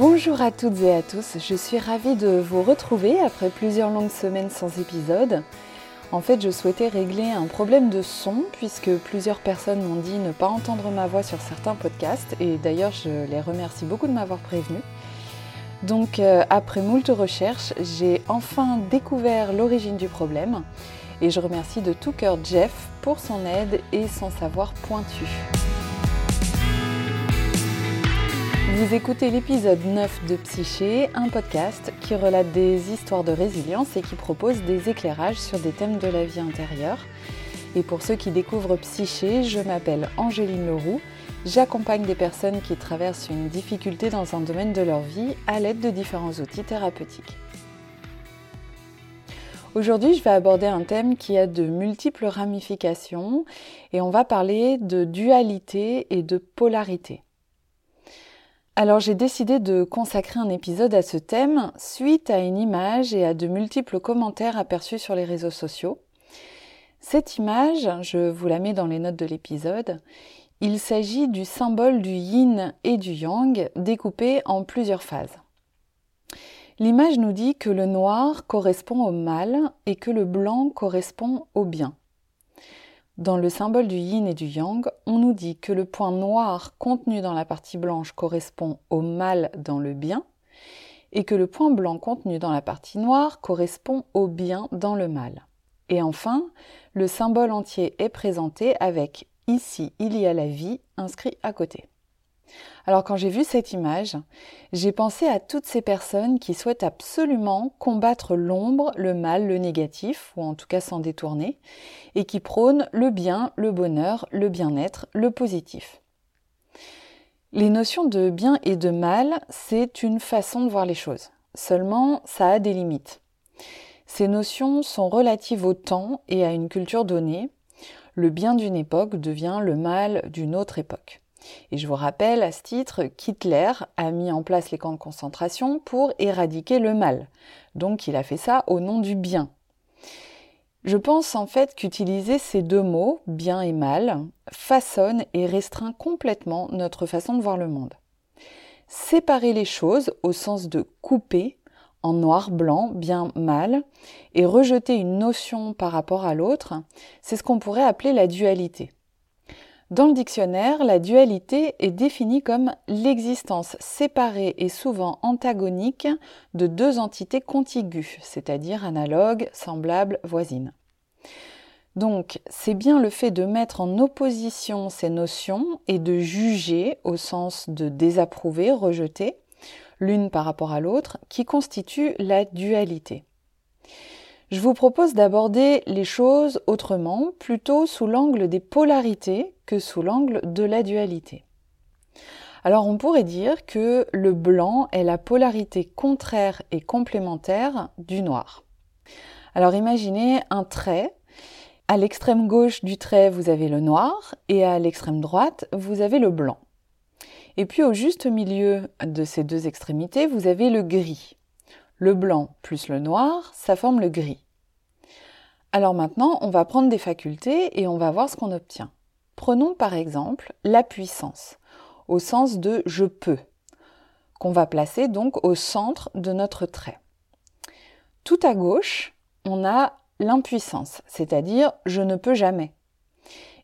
Bonjour à toutes et à tous, je suis ravie de vous retrouver après plusieurs longues semaines sans épisode. En fait, je souhaitais régler un problème de son puisque plusieurs personnes m'ont dit ne pas entendre ma voix sur certains podcasts et d'ailleurs je les remercie beaucoup de m'avoir prévenu. Donc euh, après moult recherches, j'ai enfin découvert l'origine du problème et je remercie de tout cœur Jeff pour son aide et son savoir pointu. Vous écoutez l'épisode 9 de Psyché, un podcast qui relate des histoires de résilience et qui propose des éclairages sur des thèmes de la vie intérieure. Et pour ceux qui découvrent Psyché, je m'appelle Angéline Leroux. J'accompagne des personnes qui traversent une difficulté dans un domaine de leur vie à l'aide de différents outils thérapeutiques. Aujourd'hui, je vais aborder un thème qui a de multiples ramifications et on va parler de dualité et de polarité. Alors j'ai décidé de consacrer un épisode à ce thème suite à une image et à de multiples commentaires aperçus sur les réseaux sociaux. Cette image, je vous la mets dans les notes de l'épisode, il s'agit du symbole du yin et du yang découpé en plusieurs phases. L'image nous dit que le noir correspond au mal et que le blanc correspond au bien. Dans le symbole du yin et du yang, on nous dit que le point noir contenu dans la partie blanche correspond au mal dans le bien et que le point blanc contenu dans la partie noire correspond au bien dans le mal. Et enfin, le symbole entier est présenté avec ici il y a la vie inscrit à côté. Alors quand j'ai vu cette image, j'ai pensé à toutes ces personnes qui souhaitent absolument combattre l'ombre, le mal, le négatif, ou en tout cas s'en détourner, et qui prônent le bien, le bonheur, le bien-être, le positif. Les notions de bien et de mal, c'est une façon de voir les choses. Seulement, ça a des limites. Ces notions sont relatives au temps et à une culture donnée. Le bien d'une époque devient le mal d'une autre époque. Et je vous rappelle à ce titre qu'Hitler a mis en place les camps de concentration pour éradiquer le mal. Donc il a fait ça au nom du bien. Je pense en fait qu'utiliser ces deux mots, bien et mal, façonne et restreint complètement notre façon de voir le monde. Séparer les choses au sens de couper en noir, blanc, bien, mal, et rejeter une notion par rapport à l'autre, c'est ce qu'on pourrait appeler la dualité. Dans le dictionnaire, la dualité est définie comme l'existence séparée et souvent antagonique de deux entités contiguës, c'est-à-dire analogues, semblables, voisines. Donc, c'est bien le fait de mettre en opposition ces notions et de juger au sens de désapprouver, rejeter, l'une par rapport à l'autre, qui constitue la dualité. Je vous propose d'aborder les choses autrement, plutôt sous l'angle des polarités que sous l'angle de la dualité. Alors on pourrait dire que le blanc est la polarité contraire et complémentaire du noir. Alors imaginez un trait. À l'extrême gauche du trait, vous avez le noir et à l'extrême droite, vous avez le blanc. Et puis au juste milieu de ces deux extrémités, vous avez le gris. Le blanc plus le noir, ça forme le gris. Alors maintenant, on va prendre des facultés et on va voir ce qu'on obtient. Prenons par exemple la puissance, au sens de je peux, qu'on va placer donc au centre de notre trait. Tout à gauche, on a l'impuissance, c'est-à-dire je ne peux jamais.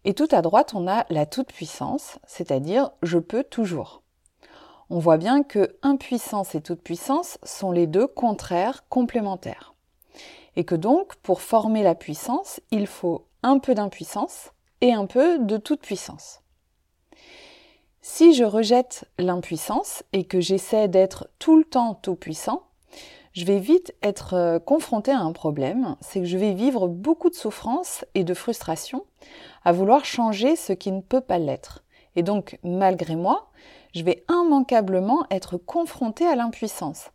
Et tout à droite, on a la toute-puissance, c'est-à-dire je peux toujours on voit bien que impuissance et toute puissance sont les deux contraires complémentaires. Et que donc, pour former la puissance, il faut un peu d'impuissance et un peu de toute puissance. Si je rejette l'impuissance et que j'essaie d'être tout le temps tout puissant, je vais vite être euh, confronté à un problème, c'est que je vais vivre beaucoup de souffrance et de frustration à vouloir changer ce qui ne peut pas l'être. Et donc, malgré moi, je vais immanquablement être confronté à l'impuissance.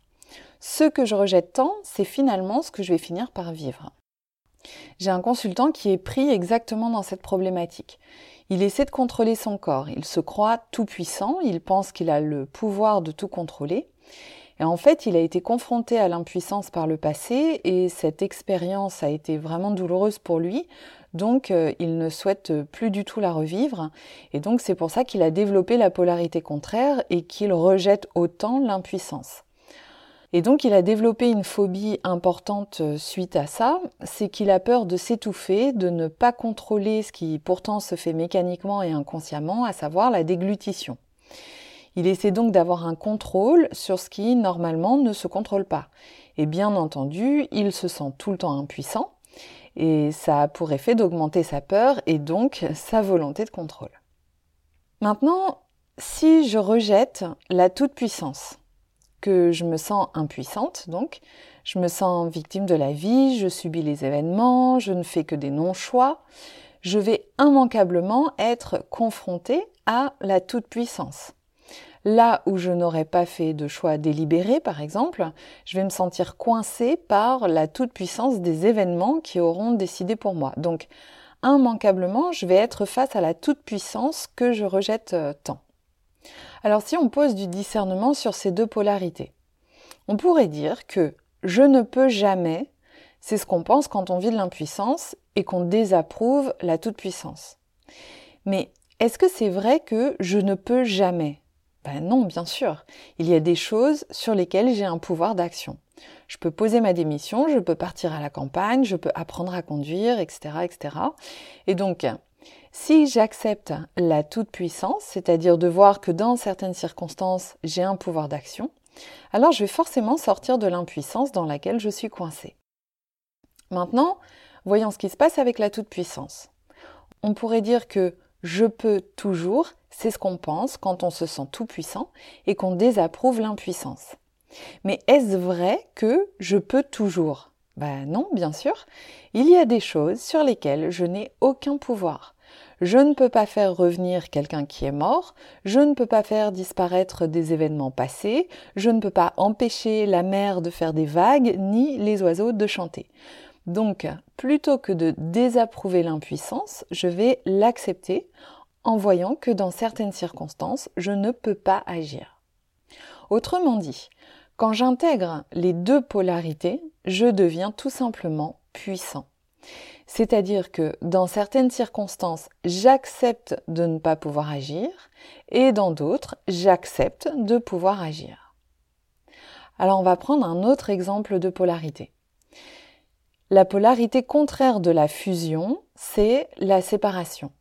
Ce que je rejette tant, c'est finalement ce que je vais finir par vivre. J'ai un consultant qui est pris exactement dans cette problématique. Il essaie de contrôler son corps, il se croit tout puissant, il pense qu'il a le pouvoir de tout contrôler. Et en fait, il a été confronté à l'impuissance par le passé et cette expérience a été vraiment douloureuse pour lui. Donc, euh, il ne souhaite plus du tout la revivre. Et donc, c'est pour ça qu'il a développé la polarité contraire et qu'il rejette autant l'impuissance. Et donc il a développé une phobie importante euh, suite à ça, c'est qu'il a peur de s'étouffer, de ne pas contrôler ce qui pourtant se fait mécaniquement et inconsciemment, à savoir la déglutition. Il essaie donc d'avoir un contrôle sur ce qui normalement ne se contrôle pas. Et bien entendu, il se sent tout le temps impuissant, et ça a pour effet d'augmenter sa peur et donc sa volonté de contrôle. Maintenant, si je rejette la toute-puissance, que je me sens impuissante, donc je me sens victime de la vie, je subis les événements, je ne fais que des non-choix, je vais immanquablement être confrontée à la toute-puissance. Là où je n'aurais pas fait de choix délibéré, par exemple, je vais me sentir coincée par la toute-puissance des événements qui auront décidé pour moi. Donc, immanquablement, je vais être face à la toute-puissance que je rejette euh, tant. Alors si on pose du discernement sur ces deux polarités, on pourrait dire que je ne peux jamais, c'est ce qu'on pense quand on vit de l'impuissance et qu'on désapprouve la toute-puissance. Mais est-ce que c'est vrai que je ne peux jamais Ben non, bien sûr. Il y a des choses sur lesquelles j'ai un pouvoir d'action. Je peux poser ma démission, je peux partir à la campagne, je peux apprendre à conduire, etc., etc. Et donc, si j'accepte la toute-puissance, c'est-à-dire de voir que dans certaines circonstances, j'ai un pouvoir d'action, alors je vais forcément sortir de l'impuissance dans laquelle je suis coincée. Maintenant, voyons ce qui se passe avec la toute-puissance. On pourrait dire que je peux toujours, c'est ce qu'on pense quand on se sent tout puissant et qu'on désapprouve l'impuissance. Mais est-ce vrai que je peux toujours? Ben non, bien sûr. Il y a des choses sur lesquelles je n'ai aucun pouvoir. Je ne peux pas faire revenir quelqu'un qui est mort, je ne peux pas faire disparaître des événements passés, je ne peux pas empêcher la mer de faire des vagues, ni les oiseaux de chanter. Donc, plutôt que de désapprouver l'impuissance, je vais l'accepter en voyant que dans certaines circonstances, je ne peux pas agir. Autrement dit, quand j'intègre les deux polarités, je deviens tout simplement puissant. C'est-à-dire que dans certaines circonstances, j'accepte de ne pas pouvoir agir et dans d'autres, j'accepte de pouvoir agir. Alors on va prendre un autre exemple de polarité. La polarité contraire de la fusion, c'est la séparation.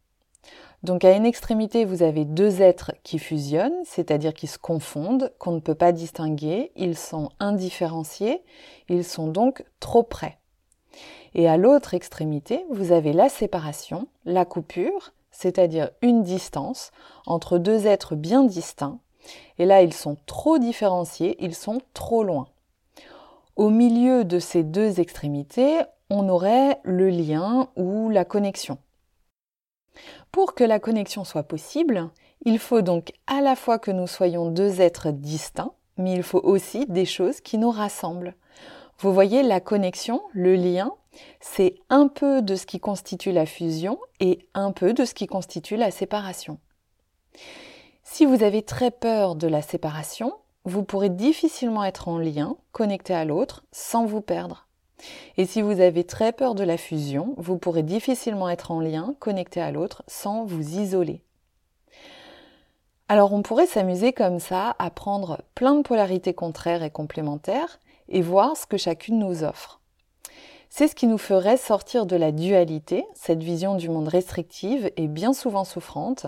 Donc à une extrémité, vous avez deux êtres qui fusionnent, c'est-à-dire qui se confondent, qu'on ne peut pas distinguer, ils sont indifférenciés, ils sont donc trop près. Et à l'autre extrémité, vous avez la séparation, la coupure, c'est-à-dire une distance entre deux êtres bien distincts. Et là, ils sont trop différenciés, ils sont trop loin. Au milieu de ces deux extrémités, on aurait le lien ou la connexion. Pour que la connexion soit possible, il faut donc à la fois que nous soyons deux êtres distincts, mais il faut aussi des choses qui nous rassemblent. Vous voyez, la connexion, le lien, c'est un peu de ce qui constitue la fusion et un peu de ce qui constitue la séparation. Si vous avez très peur de la séparation, vous pourrez difficilement être en lien, connecté à l'autre, sans vous perdre. Et si vous avez très peur de la fusion, vous pourrez difficilement être en lien, connecté à l'autre, sans vous isoler. Alors on pourrait s'amuser comme ça à prendre plein de polarités contraires et complémentaires et voir ce que chacune nous offre. C'est ce qui nous ferait sortir de la dualité, cette vision du monde restrictive et bien souvent souffrante,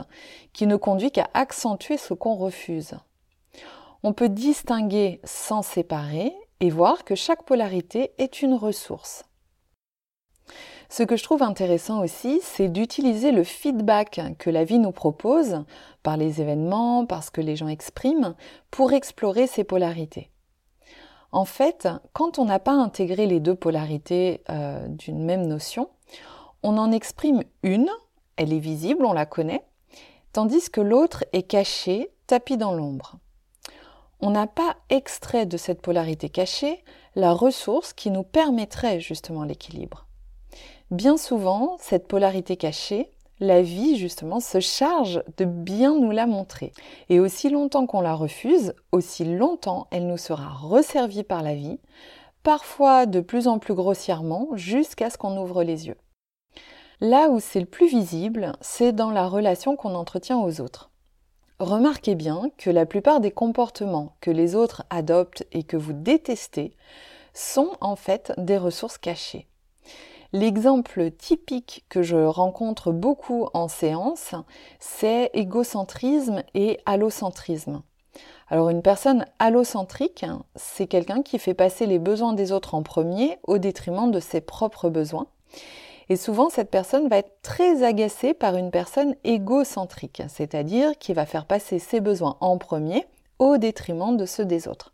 qui ne conduit qu'à accentuer ce qu'on refuse. On peut distinguer sans séparer et voir que chaque polarité est une ressource. Ce que je trouve intéressant aussi, c'est d'utiliser le feedback que la vie nous propose, par les événements, par ce que les gens expriment, pour explorer ces polarités. En fait, quand on n'a pas intégré les deux polarités euh, d'une même notion, on en exprime une, elle est visible, on la connaît, tandis que l'autre est cachée, tapie dans l'ombre. On n'a pas extrait de cette polarité cachée la ressource qui nous permettrait justement l'équilibre. Bien souvent, cette polarité cachée, la vie justement se charge de bien nous la montrer. Et aussi longtemps qu'on la refuse, aussi longtemps elle nous sera resservie par la vie, parfois de plus en plus grossièrement, jusqu'à ce qu'on ouvre les yeux. Là où c'est le plus visible, c'est dans la relation qu'on entretient aux autres. Remarquez bien que la plupart des comportements que les autres adoptent et que vous détestez sont en fait des ressources cachées. L'exemple typique que je rencontre beaucoup en séance, c'est égocentrisme et allocentrisme. Alors une personne allocentrique, c'est quelqu'un qui fait passer les besoins des autres en premier au détriment de ses propres besoins. Et souvent, cette personne va être très agacée par une personne égocentrique, c'est-à-dire qui va faire passer ses besoins en premier au détriment de ceux des autres.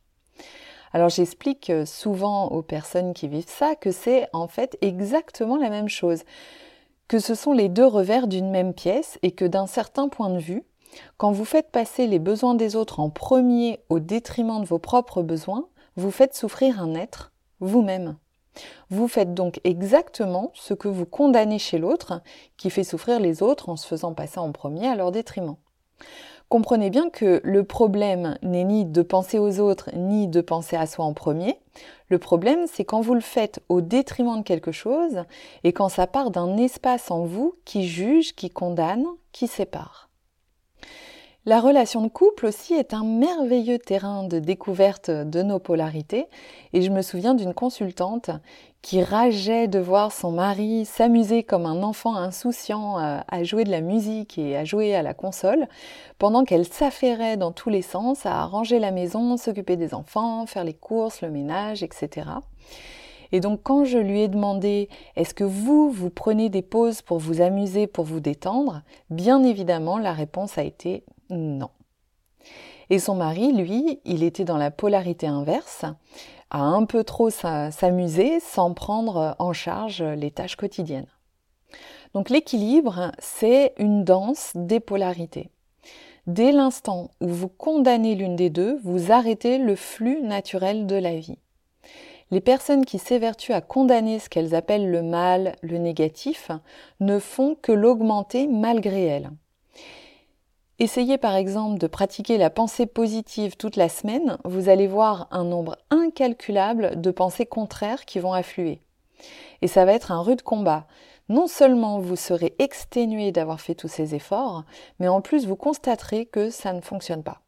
Alors j'explique euh, souvent aux personnes qui vivent ça que c'est en fait exactement la même chose, que ce sont les deux revers d'une même pièce et que d'un certain point de vue, quand vous faites passer les besoins des autres en premier au détriment de vos propres besoins, vous faites souffrir un être, vous-même. Vous faites donc exactement ce que vous condamnez chez l'autre, qui fait souffrir les autres en se faisant passer en premier à leur détriment. Comprenez bien que le problème n'est ni de penser aux autres, ni de penser à soi en premier. Le problème, c'est quand vous le faites au détriment de quelque chose et quand ça part d'un espace en vous qui juge, qui condamne, qui sépare. La relation de couple aussi est un merveilleux terrain de découverte de nos polarités et je me souviens d'une consultante qui rageait de voir son mari s'amuser comme un enfant insouciant euh, à jouer de la musique et à jouer à la console, pendant qu'elle s'affairait dans tous les sens à ranger la maison, s'occuper des enfants, faire les courses, le ménage, etc. Et donc quand je lui ai demandé est-ce que vous, vous prenez des pauses pour vous amuser, pour vous détendre, bien évidemment la réponse a été non. Et son mari, lui, il était dans la polarité inverse, à un peu trop s'amuser sans prendre en charge les tâches quotidiennes. Donc l'équilibre, c'est une danse des polarités. Dès l'instant où vous condamnez l'une des deux, vous arrêtez le flux naturel de la vie. Les personnes qui s'évertuent à condamner ce qu'elles appellent le mal, le négatif, ne font que l'augmenter malgré elles. Essayez par exemple de pratiquer la pensée positive toute la semaine, vous allez voir un nombre incalculable de pensées contraires qui vont affluer. Et ça va être un rude combat. Non seulement vous serez exténué d'avoir fait tous ces efforts, mais en plus vous constaterez que ça ne fonctionne pas.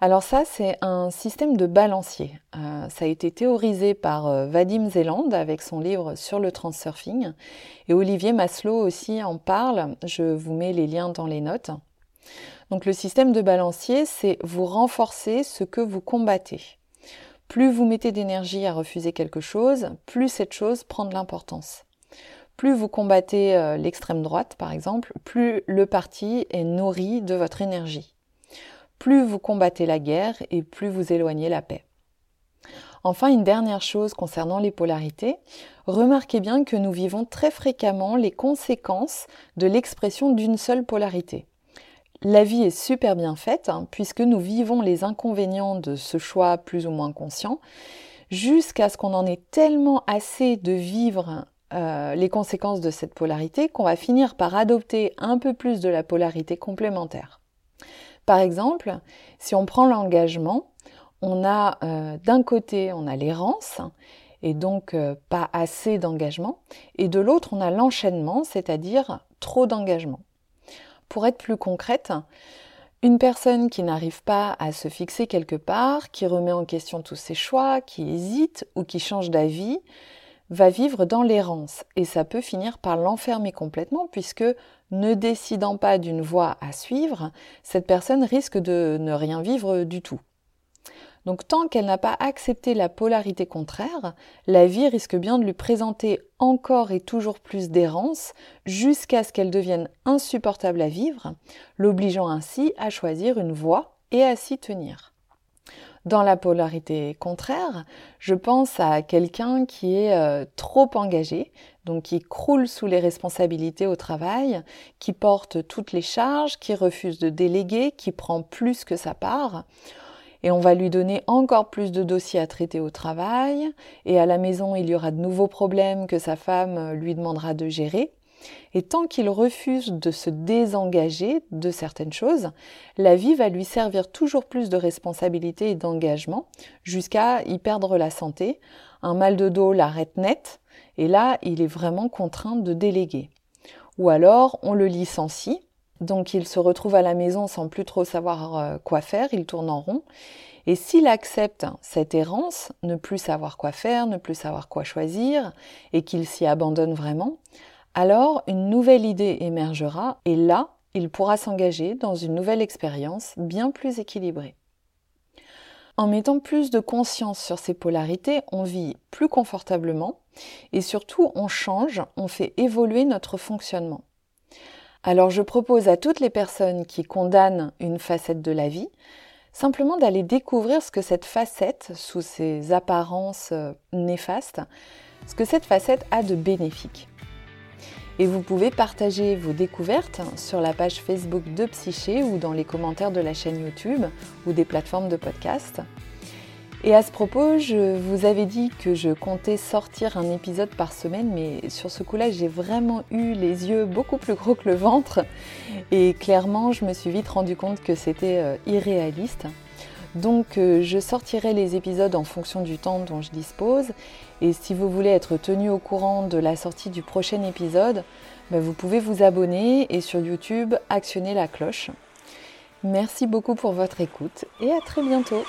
Alors ça, c'est un système de balancier. Euh, ça a été théorisé par euh, Vadim Zeland avec son livre sur le transurfing. Et Olivier Maslow aussi en parle. Je vous mets les liens dans les notes. Donc le système de balancier, c'est vous renforcer ce que vous combattez. Plus vous mettez d'énergie à refuser quelque chose, plus cette chose prend de l'importance. Plus vous combattez euh, l'extrême droite, par exemple, plus le parti est nourri de votre énergie. Plus vous combattez la guerre et plus vous éloignez la paix. Enfin, une dernière chose concernant les polarités, remarquez bien que nous vivons très fréquemment les conséquences de l'expression d'une seule polarité. La vie est super bien faite hein, puisque nous vivons les inconvénients de ce choix plus ou moins conscient jusqu'à ce qu'on en ait tellement assez de vivre euh, les conséquences de cette polarité qu'on va finir par adopter un peu plus de la polarité complémentaire. Par exemple, si on prend l'engagement, on a euh, d'un côté on a l'errance et donc euh, pas assez d'engagement, et de l'autre on a l'enchaînement, c'est-à-dire trop d'engagement. Pour être plus concrète, une personne qui n'arrive pas à se fixer quelque part, qui remet en question tous ses choix, qui hésite ou qui change d'avis, va vivre dans l'errance et ça peut finir par l'enfermer complètement puisque ne décidant pas d'une voie à suivre, cette personne risque de ne rien vivre du tout. Donc tant qu'elle n'a pas accepté la polarité contraire, la vie risque bien de lui présenter encore et toujours plus d'errance jusqu'à ce qu'elle devienne insupportable à vivre, l'obligeant ainsi à choisir une voie et à s'y tenir. Dans la polarité contraire, je pense à quelqu'un qui est euh, trop engagé, donc qui croule sous les responsabilités au travail, qui porte toutes les charges, qui refuse de déléguer, qui prend plus que sa part et on va lui donner encore plus de dossiers à traiter au travail, et à la maison il y aura de nouveaux problèmes que sa femme lui demandera de gérer. Et tant qu'il refuse de se désengager de certaines choses, la vie va lui servir toujours plus de responsabilités et d'engagement jusqu'à y perdre la santé. Un mal de dos l'arrête net et là, il est vraiment contraint de déléguer. Ou alors, on le licencie, donc il se retrouve à la maison sans plus trop savoir euh, quoi faire, il tourne en rond. Et s'il accepte cette errance, ne plus savoir quoi faire, ne plus savoir quoi choisir, et qu'il s'y abandonne vraiment, alors une nouvelle idée émergera et là, il pourra s'engager dans une nouvelle expérience bien plus équilibrée. En mettant plus de conscience sur ces polarités, on vit plus confortablement et surtout on change, on fait évoluer notre fonctionnement. Alors je propose à toutes les personnes qui condamnent une facette de la vie simplement d'aller découvrir ce que cette facette, sous ses apparences euh, néfastes, ce que cette facette a de bénéfique. Et vous pouvez partager vos découvertes sur la page Facebook de Psyché ou dans les commentaires de la chaîne YouTube ou des plateformes de podcast. Et à ce propos, je vous avais dit que je comptais sortir un épisode par semaine, mais sur ce coup-là, j'ai vraiment eu les yeux beaucoup plus gros que le ventre. Et clairement, je me suis vite rendu compte que c'était euh, irréaliste. Donc euh, je sortirai les épisodes en fonction du temps dont je dispose. Et si vous voulez être tenu au courant de la sortie du prochain épisode, ben, vous pouvez vous abonner et sur YouTube actionner la cloche. Merci beaucoup pour votre écoute et à très bientôt.